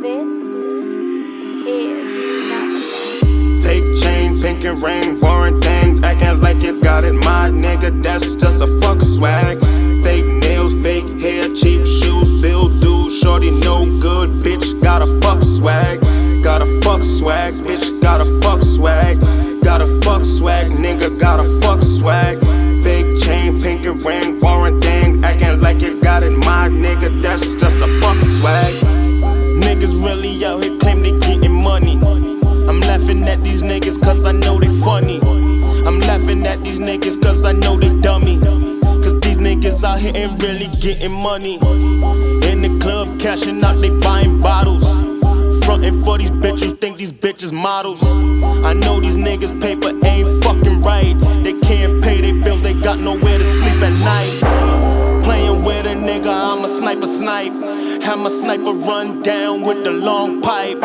This is. Fake chain, pink and rain, Warren things, acting like you got it. My nigga, that's just a fuck swag. Fake nails, fake hair, cheap shoes, bill dude, shorty no good, bitch, got a fuck swag. Got a fuck swag, bitch, got a fuck swag. Got a fuck swag, nigga, got a fuck swag. Cause I know they dummy. Cause these niggas out here ain't really getting money. In the club, cashing out, they buying bottles. Frontin' for these bitches, think these bitches models. I know these niggas' paper ain't fucking right. They can't pay their bills, they got nowhere to sleep at night. Playing with a nigga, I'm a sniper snipe. Have my sniper run down with the long pipe.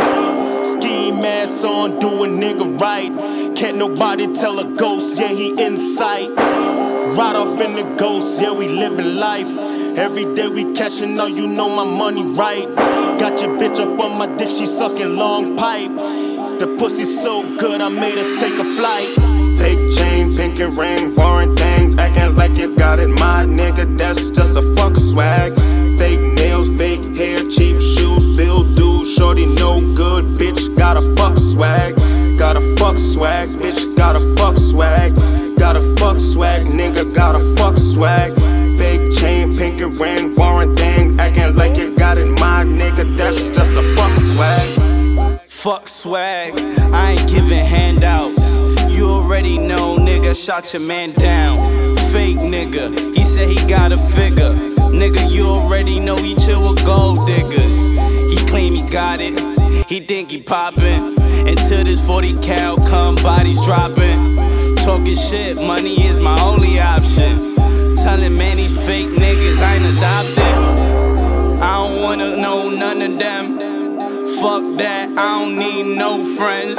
Mask on, do a nigga right. Can't nobody tell a ghost, yeah, he in sight. Ride off in the ghost, yeah, we living life. Every day we cashing out, you know my money right. Got your bitch up on my dick, she sucking long pipe. The pussy so good, I made her take a flight. Fake chain, pink and ring, foreign things, acting like you got it. My nigga, that's just fuck swag, got a fuck swag, bitch. gotta fuck swag, Gotta fuck swag, nigga. gotta fuck swag. Fake chain, pink and ring, foreign thing, acting like you got it. My nigga, that's just a fuck swag. Fuck swag, I ain't giving handouts. You already know, nigga, shot your man down. Fake nigga, he said he got a figure. Nigga, you already know he chill with gold diggers. He claim he got it, he think he poppin'. Until this 40 cal come, bodies dropping. Talking shit, money is my only option. Telling man these fake niggas I ain't adopted. I don't wanna know none of them. Fuck that, I don't need no friends.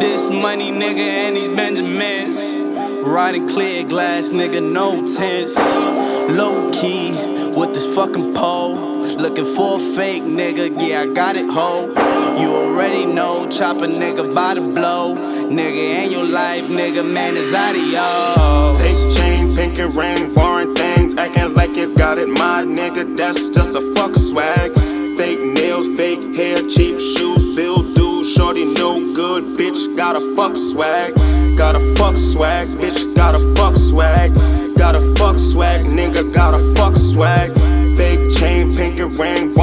This money nigga and these Benjamins. Riding clear glass, nigga, no tents. Low key with this fucking pole. Looking for a fake nigga, yeah, I got it, ho. You already know, chop a nigga by the blow. Nigga, and your life, nigga, man, is adios. Fake chain, pink and ring, foreign things, acting like you got it. My nigga, that's just a fuck swag. Fake nails, fake hair, cheap shoes, bill dues, shorty no good, bitch. Got a fuck swag, got a fuck swag, bitch. Got a fuck swag, got a fuck swag, nigga. Got a fuck swag. Fake